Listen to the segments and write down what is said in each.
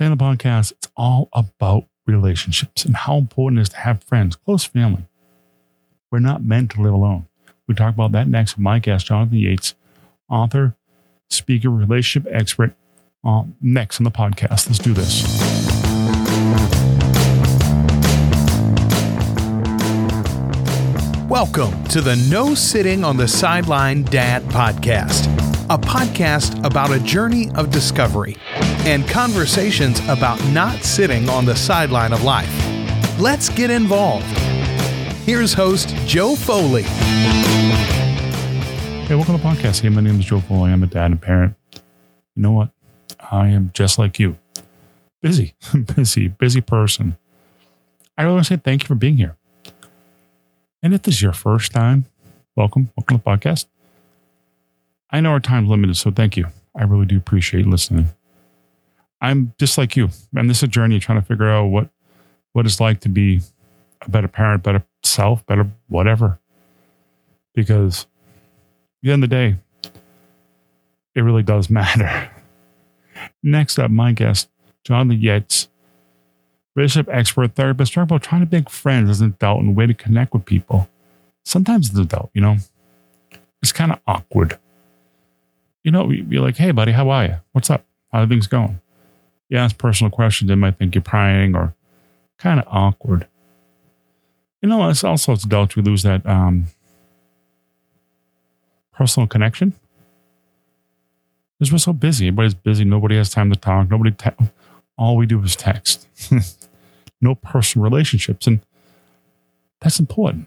Today on the podcast, it's all about relationships and how important it is to have friends, close family. We're not meant to live alone. We talk about that next with my guest, Jonathan Yates, author, speaker, relationship expert, uh, next on the podcast. Let's do this. Welcome to the No Sitting on the Sideline Dad podcast, a podcast about a journey of discovery and conversations about not sitting on the sideline of life. Let's get involved. Here's host Joe Foley. Hey, welcome to the podcast. Hey, my name is Joe Foley. I'm a dad and parent. You know what? I am just like you. Busy, busy, busy person. I really want to say thank you for being here. And if this is your first time, welcome. Welcome to the podcast. I know our time's limited, so thank you. I really do appreciate listening. I'm just like you. And this is a journey trying to figure out what what it's like to be a better parent, better self, better whatever. Because at the end of the day, it really does matter. Next up, my guest, Jonathan Yates, relationship expert, therapist, talking about trying to make friends as an adult and a way to connect with people. Sometimes as an adult, you know, it's kind of awkward. You know, you're like, hey, buddy, how are you? What's up? How are things going? You ask personal questions, they might think you're prying or kind of awkward. You know, it's also as adults, we lose that um, personal connection. Because we're so busy. Everybody's busy. Nobody has time to talk. Nobody, all we do is text. no personal relationships. And that's important.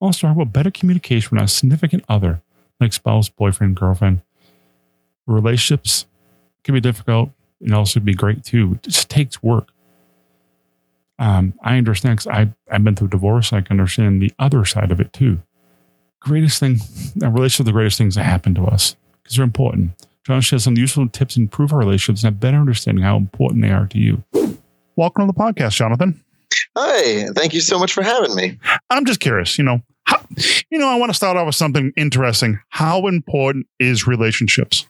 Also, talk about better communication with our significant other, like spouse, boyfriend, girlfriend. Relationships can be difficult and also be great too. It just takes work. Um, I understand because I, I've been through divorce. I can understand the other side of it too. Greatest thing, a relationship, the greatest things that happen to us because they're important. John shares some useful tips to improve our relationships and have better understanding how important they are to you. Welcome to the podcast, Jonathan. Hi, thank you so much for having me. I'm just curious, you know, how, you know, I want to start off with something interesting. How important is relationships?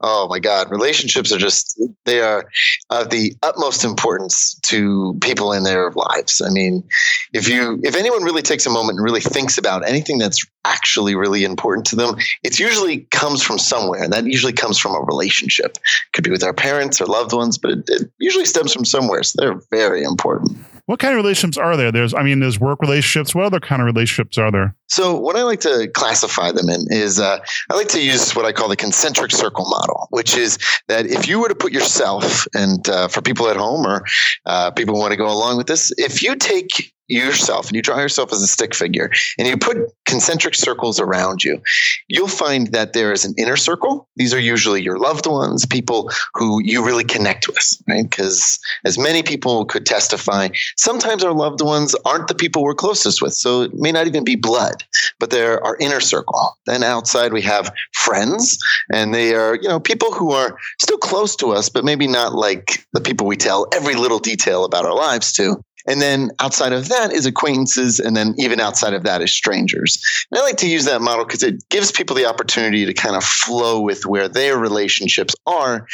Oh my God, relationships are just, they are of the utmost importance to people in their lives. I mean, if you, if anyone really takes a moment and really thinks about anything that's actually really important to them, it usually comes from somewhere. And that usually comes from a relationship. It could be with our parents or loved ones, but it, it usually stems from somewhere. So they're very important. What kind of relationships are there? There's, I mean, there's work relationships. What other kind of relationships are there? So, what I like to classify them in is uh, I like to use what I call the concentric circle model, which is that if you were to put yourself, and uh, for people at home or uh, people who want to go along with this, if you take yourself and you draw yourself as a stick figure and you put concentric circles around you, you'll find that there is an inner circle. These are usually your loved ones, people who you really connect with, right? Because as many people could testify, sometimes our loved ones aren't the people we're closest with. So it may not even be blood, but they're our inner circle. Then outside we have friends and they are, you know, people who are still close to us, but maybe not like the people we tell every little detail about our lives to. And then outside of that is acquaintances. And then even outside of that is strangers. And I like to use that model because it gives people the opportunity to kind of flow with where their relationships are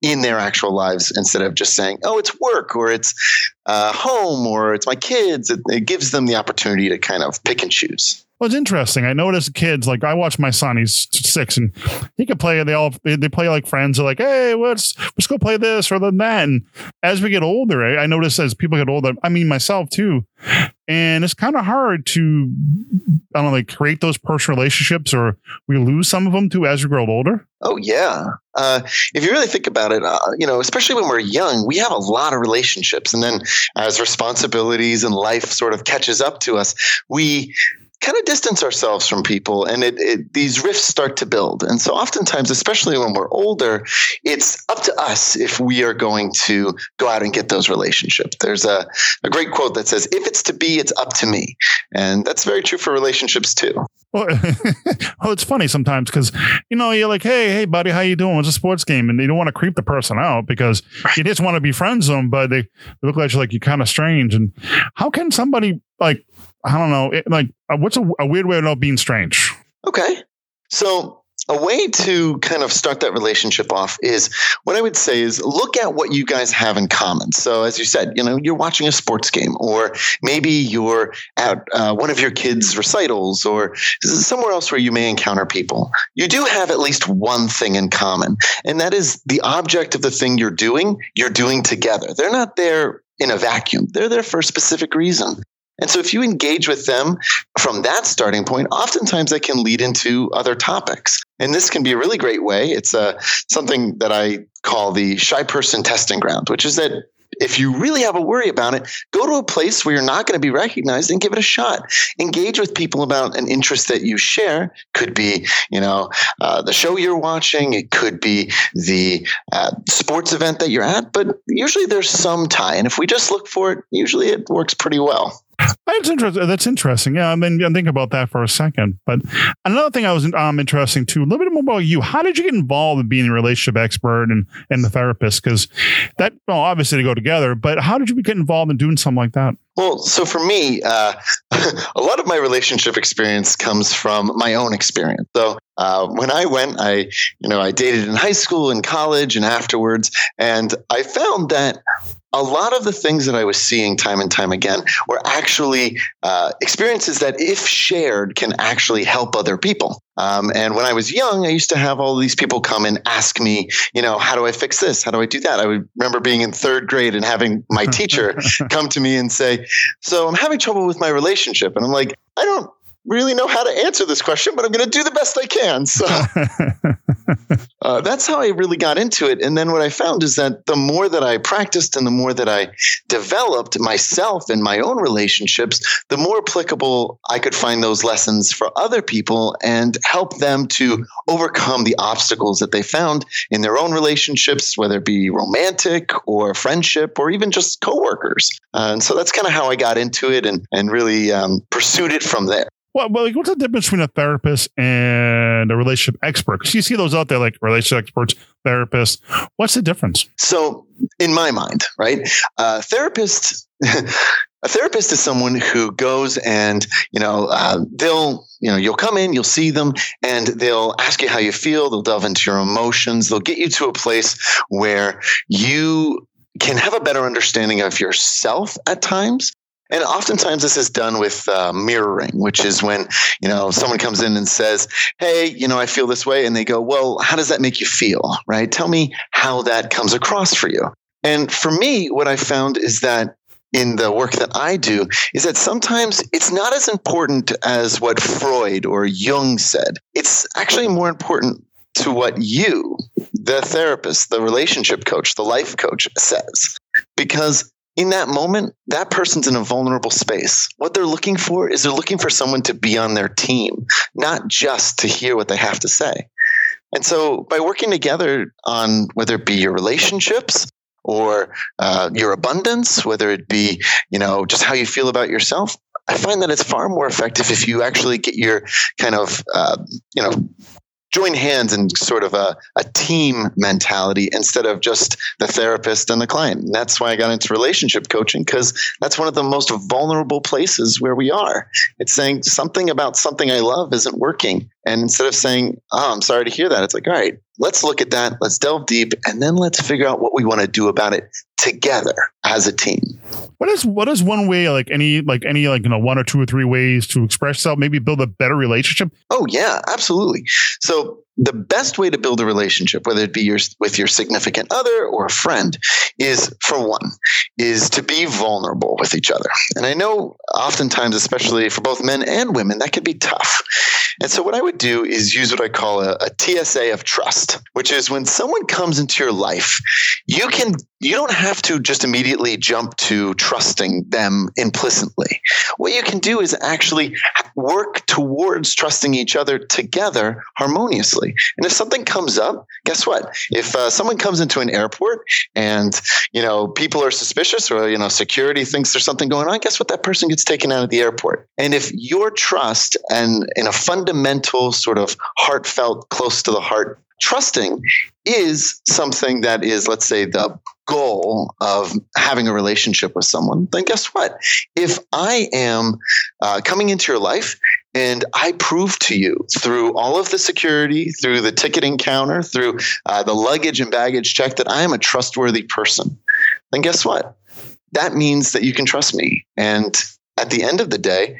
in their actual lives instead of just saying, oh, it's work or it's uh, home or it's my kids. It, it gives them the opportunity to kind of pick and choose. Well, it's interesting. I notice kids like I watch my son. He's six, and he can play. They all they play like friends. They're like, "Hey, let's let's go play this or the that." And as we get older, I, I notice as people get older. I mean, myself too. And it's kind of hard to I don't know, like create those personal relationships, or we lose some of them too as we grow older. Oh yeah. Uh, if you really think about it, uh, you know, especially when we're young, we have a lot of relationships, and then as responsibilities and life sort of catches up to us, we kind of distance ourselves from people and it, it, these rifts start to build. And so oftentimes especially when we're older it's up to us if we are going to go out and get those relationships. There's a, a great quote that says if it's to be it's up to me. And that's very true for relationships too. Well, well it's funny sometimes because you know you're like hey hey buddy how you doing? It's a sports game? And you don't want to creep the person out because you just want to be friends with them but they, they look like you're like you're kind of strange. And how can somebody like I don't know. It, like, uh, what's a, a, weird way of not being strange? Okay. So a way to kind of start that relationship off is what I would say is look at what you guys have in common. So, as you said, you know, you're watching a sports game, or maybe you're at uh, one of your kids' recitals, or somewhere else where you may encounter people. You do have at least one thing in common, and that is the object of the thing you're doing, you're doing together. They're not there in a vacuum, they're there for a specific reason. And so if you engage with them from that starting point, oftentimes that can lead into other topics. And this can be a really great way. It's uh, something that I call the shy person testing ground, which is that if you really have a worry about it, go to a place where you're not going to be recognized and give it a shot. Engage with people about an interest that you share. Could be, you know, uh, the show you're watching. It could be the uh, sports event that you're at. But usually there's some tie, and if we just look for it, usually it works pretty well. That's interesting. That's interesting. Yeah, I mean, I think about that for a second. But another thing I was um, interesting too. A little bit more about you. How did you get involved in being a relationship expert and and the therapist? Because that well, obviously to go together. But how did you get involved in doing something like that? Well, so for me, uh, a lot of my relationship experience comes from my own experience. So uh, when I went, I you know I dated in high school and college and afterwards, and I found that a lot of the things that I was seeing time and time again were actually uh, experiences that, if shared, can actually help other people. Um, and when I was young, I used to have all these people come and ask me, you know, how do I fix this? How do I do that? I would remember being in third grade and having my teacher come to me and say, So I'm having trouble with my relationship. And I'm like, I don't really know how to answer this question, but I'm going to do the best I can. So uh, that's how I really got into it. And then what I found is that the more that I practiced and the more that I developed myself in my own relationships, the more applicable I could find those lessons for other people and help them to overcome the obstacles that they found in their own relationships, whether it be romantic or friendship or even just coworkers. Uh, and so that's kind of how I got into it and, and really um, pursued it from there. Well, well, like, what's the difference between a therapist and a relationship expert? Because you see those out there, like relationship experts, therapists. What's the difference? So, in my mind, right, uh, therapist. a therapist is someone who goes and you know uh, they'll you know you'll come in you'll see them and they'll ask you how you feel they'll delve into your emotions they'll get you to a place where you can have a better understanding of yourself at times and oftentimes this is done with uh, mirroring, which is when, you know, someone comes in and says, Hey, you know, I feel this way. And they go, Well, how does that make you feel? Right? Tell me how that comes across for you. And for me, what I found is that in the work that I do is that sometimes it's not as important as what Freud or Jung said. It's actually more important to what you, the therapist, the relationship coach, the life coach says. Because in that moment, that person's in a vulnerable space. What they're looking for is they're looking for someone to be on their team, not just to hear what they have to say. And so, by working together on whether it be your relationships or uh, your abundance, whether it be you know just how you feel about yourself, I find that it's far more effective if you actually get your kind of uh, you know join hands in sort of a, a team mentality instead of just the therapist and the client. And that's why I got into relationship coaching because that's one of the most vulnerable places where we are. It's saying something about something I love isn't working. And instead of saying, Oh, I'm sorry to hear that, it's like, all right, let's look at that, let's delve deep, and then let's figure out what we want to do about it together as a team. What is what is one way like any like any like you know one or two or three ways to express yourself, maybe build a better relationship? Oh yeah, absolutely. So the best way to build a relationship, whether it be your, with your significant other or a friend, is for one, is to be vulnerable with each other. And I know oftentimes, especially for both men and women, that can be tough. And so what I would do is use what I call a, a TSA of trust, which is when someone comes into your life, you can you don't have to just immediately jump to trusting them implicitly. What you can do is actually work towards trusting each other together harmoniously. And if something comes up, guess what? If uh, someone comes into an airport and you know people are suspicious or you know security thinks there's something going on, guess what? That person gets taken out of the airport. And if your trust and in a fundamental sort of heartfelt, close to the heart trusting is something that is, let's say, the goal of having a relationship with someone, then guess what? If I am uh, coming into your life and I prove to you through all of the security, through the ticketing counter, through uh, the luggage and baggage check that I am a trustworthy person, then guess what? That means that you can trust me. And at the end of the day,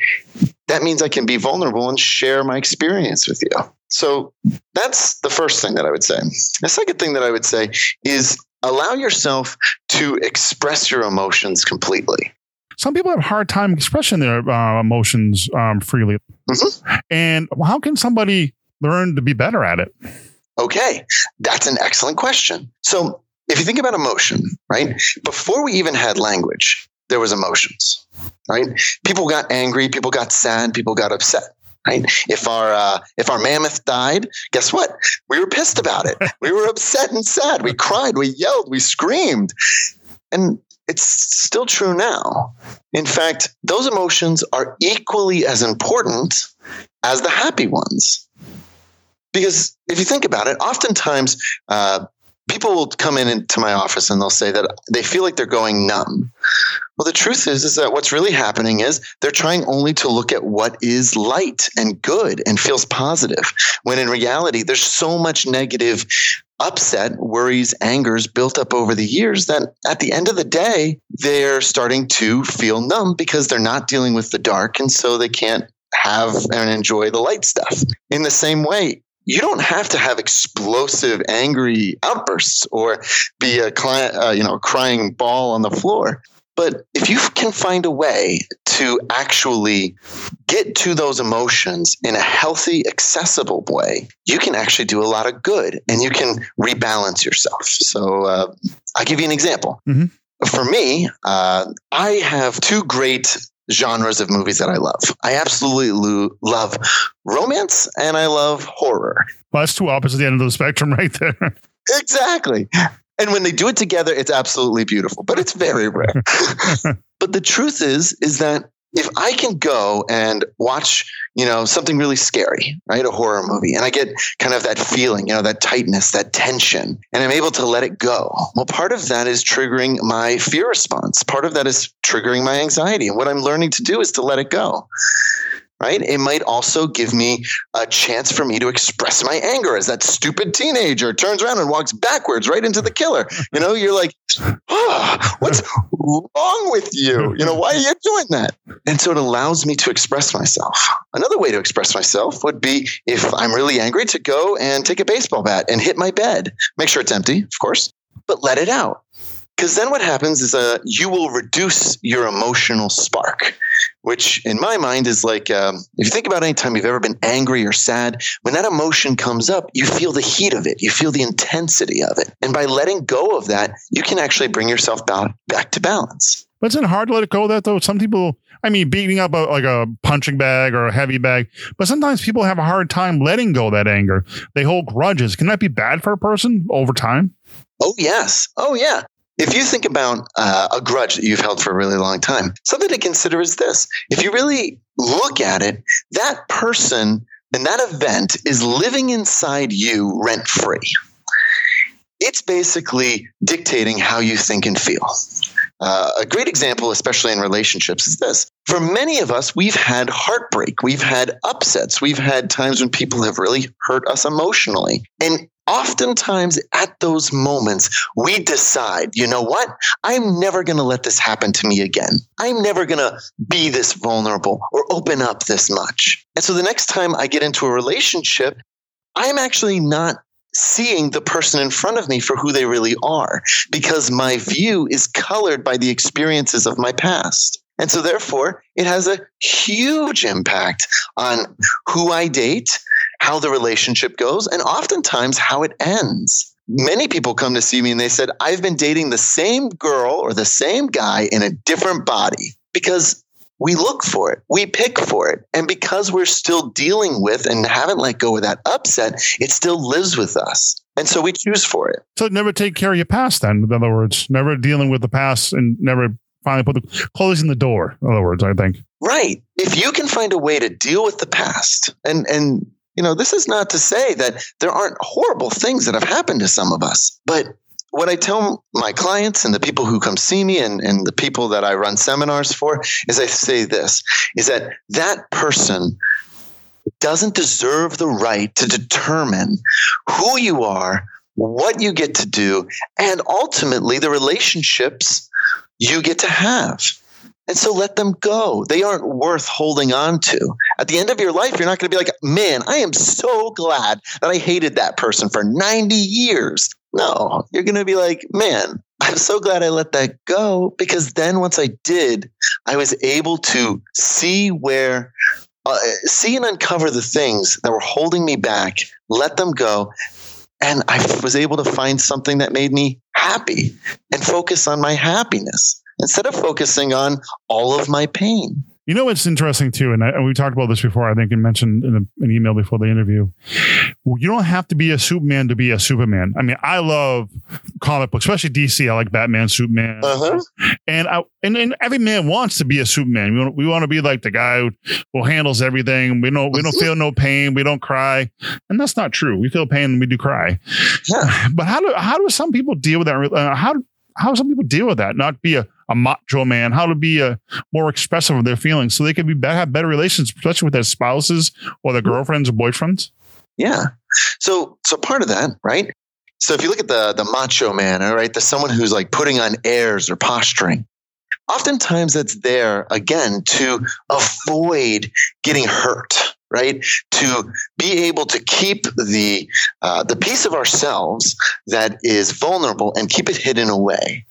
that means I can be vulnerable and share my experience with you. So that's the first thing that I would say. The second thing that I would say is allow yourself to express your emotions completely. Some people have a hard time expressing their uh, emotions um, freely. Mm-hmm. And how can somebody learn to be better at it? Okay, that's an excellent question. So, if you think about emotion, right? Before we even had language, there was emotions, right? People got angry, people got sad, people got upset right? If our uh, if our mammoth died, guess what? We were pissed about it. We were upset and sad. We cried, we yelled, we screamed, and it's still true now. In fact, those emotions are equally as important as the happy ones. Because if you think about it, oftentimes uh, people will come in into my office and they'll say that they feel like they're going numb. Well, the truth is, is that what's really happening is they're trying only to look at what is light and good and feels positive. When in reality, there's so much negative upset, worries, angers built up over the years that at the end of the day, they're starting to feel numb because they're not dealing with the dark. And so they can't have and enjoy the light stuff. In the same way, you don't have to have explosive, angry outbursts or be a client, uh, you know, crying ball on the floor. But if you can find a way to actually get to those emotions in a healthy, accessible way, you can actually do a lot of good and you can rebalance yourself. So uh, I'll give you an example. Mm-hmm. For me, uh, I have two great genres of movies that I love. I absolutely lo- love romance and I love horror. Well, that's two opposite the end of the spectrum right there. Exactly. And when they do it together, it's absolutely beautiful, but it's very rare. but the truth is, is that if I can go and watch, you know, something really scary, right? A horror movie, and I get kind of that feeling, you know, that tightness, that tension, and I'm able to let it go. Well, part of that is triggering my fear response. Part of that is triggering my anxiety. And what I'm learning to do is to let it go right? It might also give me a chance for me to express my anger as that stupid teenager turns around and walks backwards right into the killer. You know, you're like, oh, what's wrong with you? You know, why are you doing that? And so it allows me to express myself. Another way to express myself would be if I'm really angry to go and take a baseball bat and hit my bed. Make sure it's empty, of course, but let it out. Because then what happens is uh, you will reduce your emotional spark which in my mind is like um, if you think about any time you've ever been angry or sad, when that emotion comes up, you feel the heat of it, you feel the intensity of it. And by letting go of that, you can actually bring yourself back, back to balance. But isn't it hard to let it go of that though? Some people, I mean, beating up a, like a punching bag or a heavy bag, but sometimes people have a hard time letting go of that anger. They hold grudges. Can that be bad for a person over time? Oh, yes. Oh, yeah. If you think about uh, a grudge that you've held for a really long time, something to consider is this. If you really look at it, that person and that event is living inside you rent free. It's basically dictating how you think and feel. Uh, a great example, especially in relationships, is this. For many of us, we've had heartbreak, we've had upsets, we've had times when people have really hurt us emotionally. And oftentimes at those moments, we decide, you know what? I'm never going to let this happen to me again. I'm never going to be this vulnerable or open up this much. And so the next time I get into a relationship, I'm actually not seeing the person in front of me for who they really are because my view is colored by the experiences of my past. And so, therefore, it has a huge impact on who I date, how the relationship goes, and oftentimes how it ends. Many people come to see me and they said, I've been dating the same girl or the same guy in a different body because we look for it, we pick for it. And because we're still dealing with and haven't let go of that upset, it still lives with us. And so we choose for it. So never take care of your past then, in other words, never dealing with the past and never finally put the closing the door, in other words, I think. Right. If you can find a way to deal with the past and and you know, this is not to say that there aren't horrible things that have happened to some of us, but what I tell my clients and the people who come see me and, and the people that I run seminars for is I say this is that that person doesn't deserve the right to determine who you are, what you get to do, and ultimately the relationships you get to have. And so let them go. They aren't worth holding on to. At the end of your life, you're not going to be like, man, I am so glad that I hated that person for 90 years. No, you're going to be like, man, I'm so glad I let that go because then once I did, I was able to see where, uh, see and uncover the things that were holding me back, let them go. And I was able to find something that made me happy and focus on my happiness instead of focusing on all of my pain. You know what's interesting too, and, I, and we talked about this before. I think you mentioned in a, an email before the interview. You don't have to be a Superman to be a Superman. I mean, I love comic books, especially DC. I like Batman, Superman, uh-huh. and I, and, and every man wants to be a Superman. We want, we want to be like the guy who, who handles everything. We don't we don't feel no pain. We don't cry, and that's not true. We feel pain and we do cry. Yeah. But how do how do some people deal with that? Uh, how how some people deal with that? Not be a a macho man, how to be a, more expressive of their feelings so they can be have better relations, especially with their spouses or their mm-hmm. girlfriends or boyfriends. Yeah. So so part of that, right? So if you look at the the macho man, all right, the someone who's like putting on airs or posturing, oftentimes that's there again to avoid getting hurt right to be able to keep the uh, the piece of ourselves that is vulnerable and keep it hidden away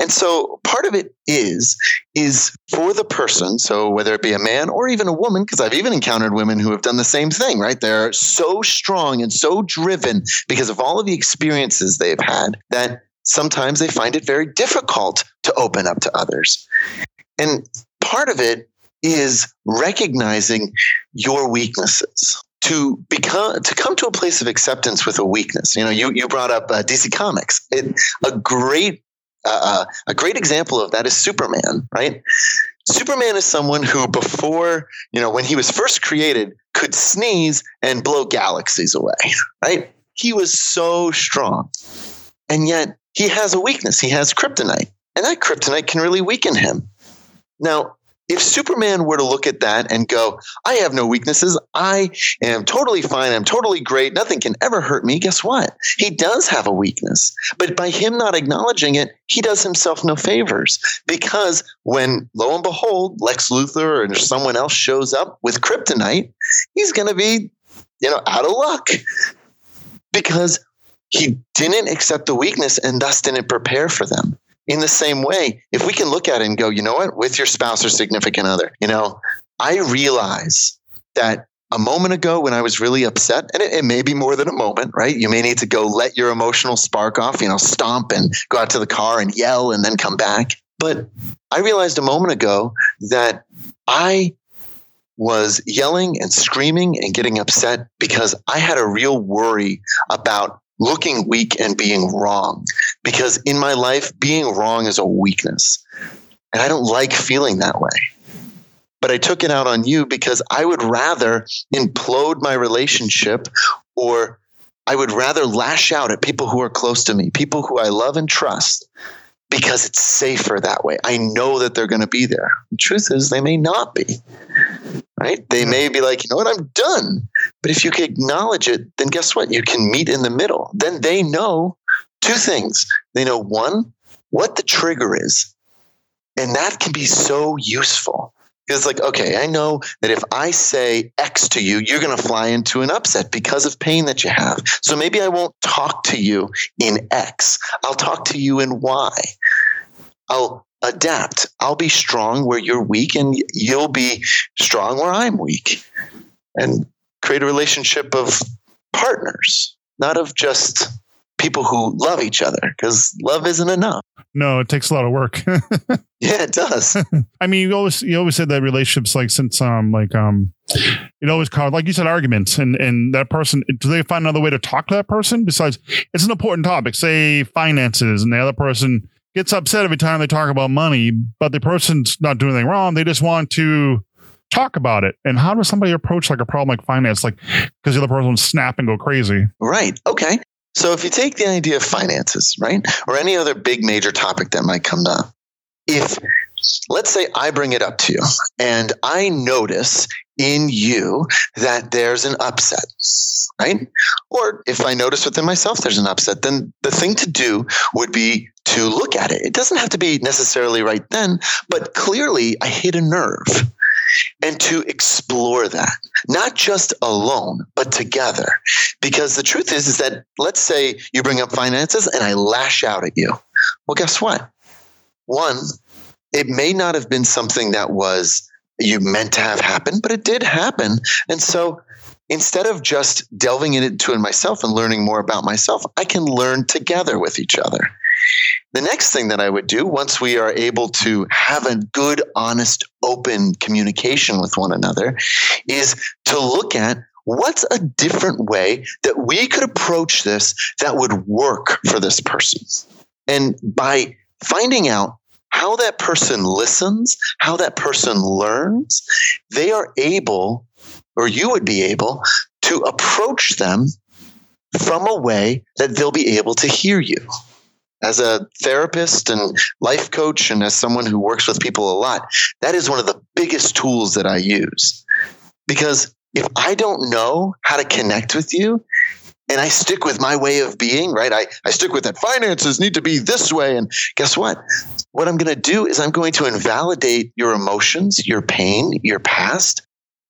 and so part of it is is for the person, so whether it be a man or even a woman because I've even encountered women who have done the same thing, right? They're so strong and so driven because of all of the experiences they've had that sometimes they find it very difficult to open up to others. And part of it is recognizing your weaknesses to become to come to a place of acceptance with a weakness. You know, you you brought up uh, DC Comics. It, a great uh, a great example of that is Superman, right? Superman is someone who, before, you know, when he was first created, could sneeze and blow galaxies away, right? He was so strong. And yet he has a weakness. He has kryptonite, and that kryptonite can really weaken him. Now, if Superman were to look at that and go, I have no weaknesses, I am totally fine, I'm totally great, nothing can ever hurt me, guess what? He does have a weakness. But by him not acknowledging it, he does himself no favors. Because when lo and behold, Lex Luthor or someone else shows up with kryptonite, he's going to be, you know, out of luck. Because he didn't accept the weakness and thus didn't prepare for them in the same way, if we can look at it and go, you know what, with your spouse or significant other, you know, I realize that a moment ago when I was really upset, and it, it, may be more than a moment, right? You may need to go let your emotional spark off, you know, stomp and go out to the car and yell and then come back. But I realized a moment ago that I was yelling and screaming and getting upset because I had a real worry about looking weak and being wrong. Because in my life, being wrong is a weakness. And I don't like feeling that way. But I took it out on you because I would rather implode my relationship or I would rather lash out at people who are close to me, people who I love and trust, because it's safer that way. I know that they're going to be there. The truth is, they may not be right? They may be like, you know what, I'm done. But if you can acknowledge it, then guess what? You can meet in the middle. Then they know two things. They know one, what the trigger is. And that can be so useful. It's like, okay, I know that if I say X to you, you're going to fly into an upset because of pain that you have. So maybe I won't talk to you in X. I'll talk to you in Y. I'll adapt. I'll be strong where you're weak, and you'll be strong where I'm weak. And create a relationship of partners, not of just people who love each other, because love isn't enough. No, it takes a lot of work. yeah, it does. I mean, you always you always said that relationships like since um like um it always cause like you said arguments and and that person do they find another way to talk to that person besides it's an important topic say finances and the other person gets upset every time they talk about money, but the person's not doing anything wrong. They just want to talk about it. And how does somebody approach like a problem like finance? Like, because the other person will snap and go crazy. Right. Okay. So if you take the idea of finances, right, or any other big major topic that might come up, if let's say I bring it up to you and I notice in you that there's an upset, right? Or if I notice within myself there's an upset, then the thing to do would be to look at it. It doesn't have to be necessarily right then, but clearly I hit a nerve and to explore that, not just alone, but together. Because the truth is, is that let's say you bring up finances and I lash out at you. Well, guess what? One, it may not have been something that was you meant to have happen, but it did happen. And so instead of just delving into it myself and learning more about myself, I can learn together with each other. The next thing that I would do once we are able to have a good, honest, open communication with one another is to look at what's a different way that we could approach this that would work for this person. And by finding out how that person listens, how that person learns, they are able, or you would be able, to approach them from a way that they'll be able to hear you. As a therapist and life coach, and as someone who works with people a lot, that is one of the biggest tools that I use. Because if I don't know how to connect with you, and I stick with my way of being, right? I, I stick with that finances need to be this way. And guess what? What I'm going to do is I'm going to invalidate your emotions, your pain, your past.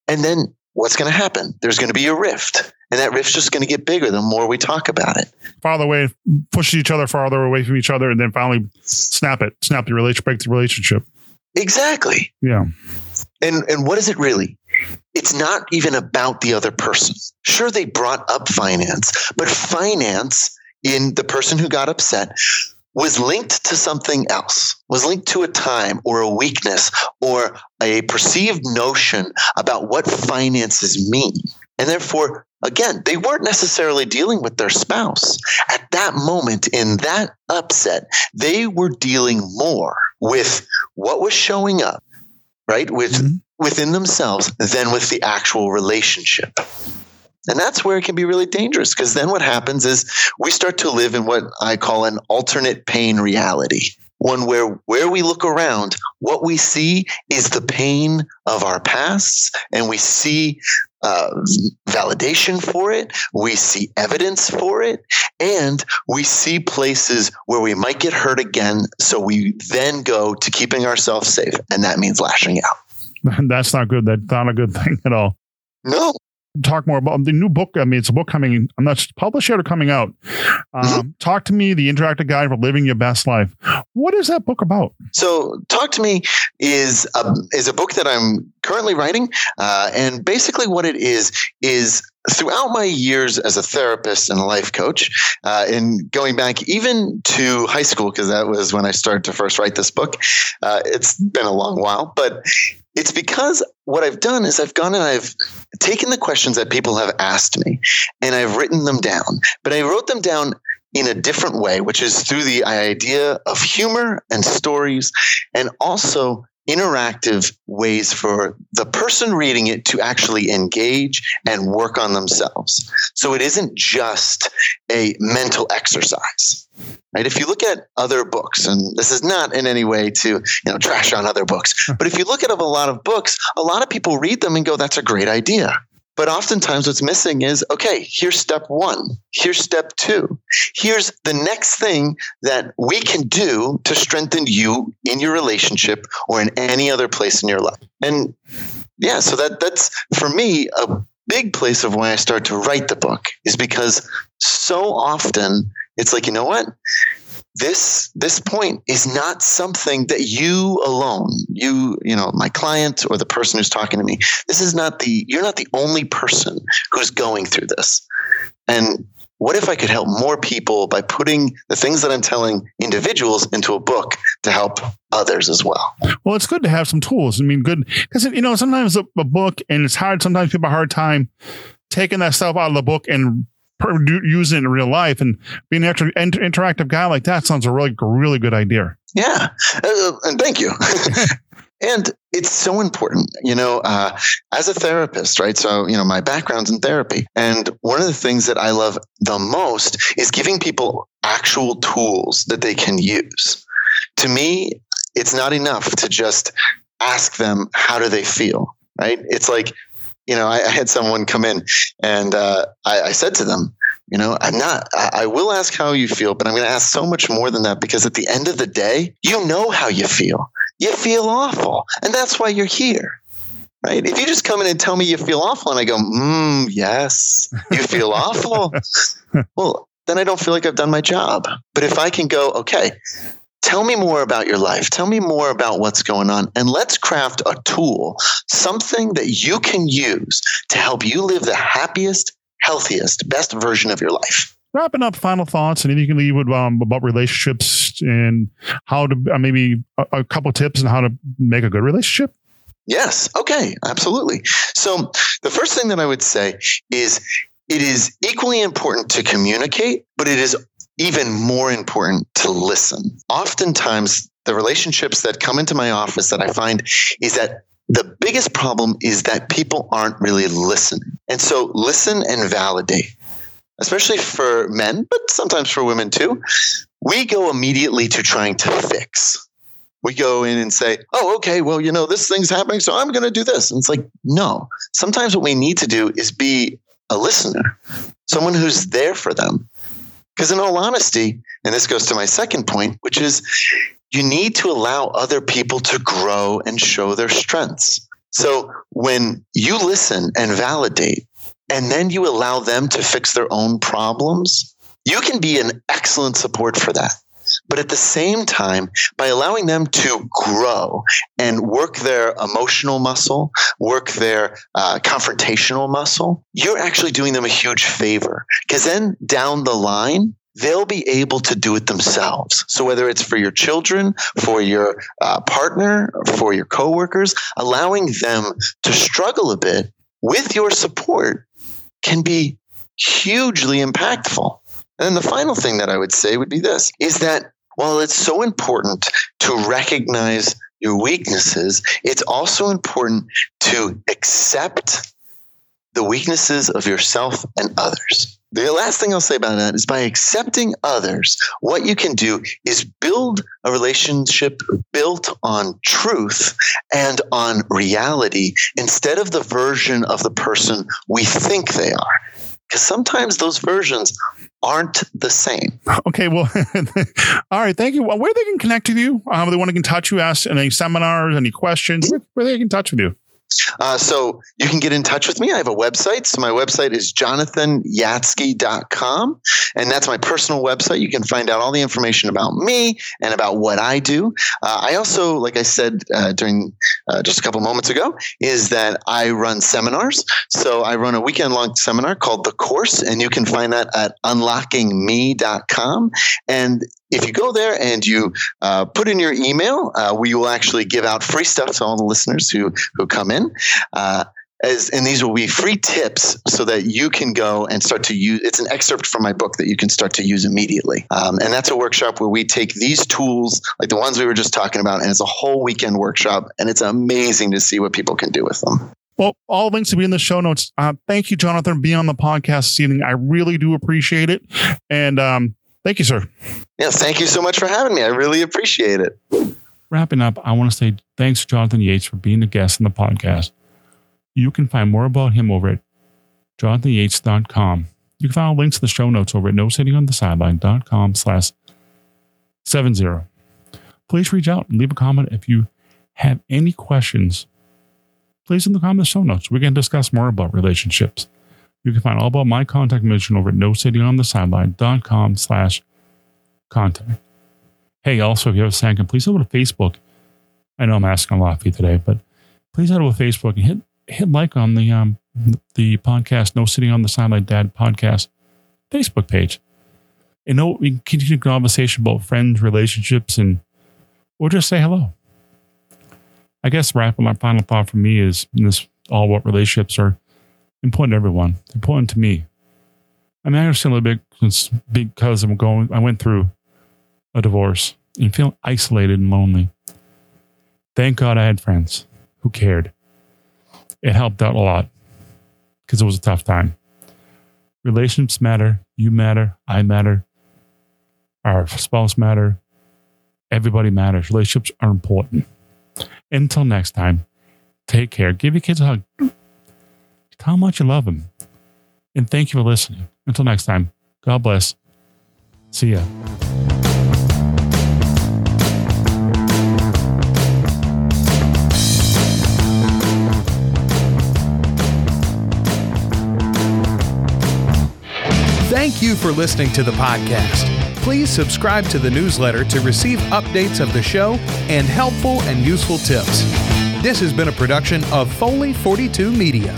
And then what's going to happen? There's going to be a rift. And that rift's just going to get bigger the more we talk about it. Farther away, push each other farther away from each other, and then finally snap it, snap the relationship, break the relationship. Exactly. Yeah. And and what is it really? It's not even about the other person. Sure, they brought up finance, but finance in the person who got upset was linked to something else, was linked to a time or a weakness or a perceived notion about what finances mean. And therefore, again, they weren't necessarily dealing with their spouse. At that moment, in that upset, they were dealing more with what was showing up, right? With mm-hmm. within themselves than with the actual relationship. And that's where it can be really dangerous because then what happens is we start to live in what I call an alternate pain reality. One where where we look around, what we see is the pain of our pasts, and we see uh, validation for it, we see evidence for it, and we see places where we might get hurt again. So we then go to keeping ourselves safe, and that means lashing out. That's not good. That's not a good thing at all. No, talk more about the new book. I mean, it's a book coming. I'm not published yet or coming out. Um, mm-hmm. Talk to me, the interactive guide for living your best life. What is that book about? So, Talk to Me is a, is a book that I'm currently writing, uh, and basically what it is is throughout my years as a therapist and a life coach, uh, and going back even to high school, because that was when I started to first write this book. Uh, it's been a long while, but it's because what I've done is I've gone and I've taken the questions that people have asked me and I've written them down, but I wrote them down in a different way, which is through the idea of humor and stories and also interactive ways for the person reading it to actually engage and work on themselves. So it isn't just a mental exercise. Right? If you look at other books, and this is not in any way to you know trash on other books, but if you look at a lot of books, a lot of people read them and go, "That's a great idea." But oftentimes, what's missing is okay, here's step one, here's step two, here's the next thing that we can do to strengthen you in your relationship or in any other place in your life. And yeah, so that that's for me a big place of why I start to write the book is because so often it's like, you know what? this this point is not something that you alone you you know my client or the person who's talking to me this is not the you're not the only person who's going through this. And what if i could help more people by putting the things that i'm telling individuals into a book to help others as well? Well it's good to have some tools. I mean good because you know sometimes a, a book and it's hard sometimes people have a hard time taking that stuff out of the book and use it in real life and being an inter- interactive guy like that sounds a really really good idea yeah uh, and thank you And it's so important, you know, uh, as a therapist, right? So, you know, my background's in therapy. And one of the things that I love the most is giving people actual tools that they can use. To me, it's not enough to just ask them, how do they feel? Right? It's like, you know, I, I had someone come in and uh, I, I said to them, you know, I'm not, I, will ask how you feel, but I'm going to ask so much more than that because at the end of the day, you know how you feel. You feel awful. And that's why you're here. Right. If you just come in and tell me you feel awful and I go, mm, yes, you feel awful. Well, then I don't feel like I've done my job. But if I can go, okay, tell me more about your life. Tell me more about what's going on. And let's craft a tool, something that you can use to help you live the happiest, healthiest, best version of your life. Wrapping up, final thoughts, and if you can leave with um, about relationships and how to uh, maybe a, a couple tips on how to make a good relationship. Yes. Okay. Absolutely. So the first thing that I would say is it is equally important to communicate, but it is even more important to listen. Oftentimes, the relationships that come into my office that I find is that the biggest problem is that people aren't really listening. And so listen and validate, especially for men, but sometimes for women too. We go immediately to trying to fix. We go in and say, oh, okay, well, you know, this thing's happening, so I'm going to do this. And it's like, no. Sometimes what we need to do is be a listener, someone who's there for them. Because in all honesty, and this goes to my second point, which is you need to allow other people to grow and show their strengths. So when you listen and validate, and then you allow them to fix their own problems, you can be an excellent support for that. But at the same time, by allowing them to grow and work their emotional muscle, work their uh, confrontational muscle, you're actually doing them a huge favor. Because then down the line, they'll be able to do it themselves. So whether it's for your children, for your uh, partner, for your coworkers, allowing them to struggle a bit with your support can be hugely impactful. And then the final thing that I would say would be this is that while it's so important to recognize your weaknesses, it's also important to accept the weaknesses of yourself and others. The last thing I'll say about that is by accepting others, what you can do is build a relationship built on truth and on reality instead of the version of the person we think they are. Because sometimes those versions aren't the same. Okay, well, all right. Thank you. Well, where they can connect with you? Um, they want to get in touch with us, any seminars, any questions, where, where they can touch with you? Uh, so you can get in touch with me. I have a website. So my website is jonathanyatsky.com. And that's my personal website. You can find out all the information about me and about what I do. Uh, I also, like I said uh, during uh, just a couple moments ago, is that I run seminars. So I run a weekend long seminar called The Course, and you can find that at unlockingme.com. And if you go there and you uh, put in your email, uh, we will actually give out free stuff to all the listeners who who come in. Uh, as, and these will be free tips so that you can go and start to use it's an excerpt from my book that you can start to use immediately um, and that's a workshop where we take these tools like the ones we were just talking about and it's a whole weekend workshop and it's amazing to see what people can do with them well, all links will be in the show notes. Uh, thank you, Jonathan, for being on the podcast this evening. I really do appreciate it. And um, Thank you, sir. Yeah, thank you so much for having me. I really appreciate it. Wrapping up, I want to say thanks to Jonathan Yates for being a guest on the podcast. You can find more about him over at jonathanyates.com. You can find links to the show notes over at nosittingonthesideline.com slash 70. Please reach out and leave a comment if you have any questions. Please in the comments show notes. We can discuss more about relationships. You can find all about my contact information over at nosittingonthesideline.com slash contact. Hey, also, if you have a second, please go to Facebook. I know I'm asking a lot of you today, but please head over to Facebook and hit hit like on the um the podcast No Sitting on the Sideline Dad podcast Facebook page. And know we can continue conversation about friends, relationships, and or just say hello. I guess wrapping my final thought for me is this all about relationships are important to everyone. Important to me. I mean, I understand a little bit because I'm going. I went through a divorce and feeling isolated and lonely. Thank God I had friends who cared. It helped out a lot because it was a tough time. Relationships matter. You matter. I matter. Our spouse matter. Everybody matters. Relationships are important. Until next time, take care. Give your kids a hug. How much you love them. And thank you for listening. Until next time, God bless. See ya. Thank you for listening to the podcast. Please subscribe to the newsletter to receive updates of the show and helpful and useful tips. This has been a production of Foley 42 Media.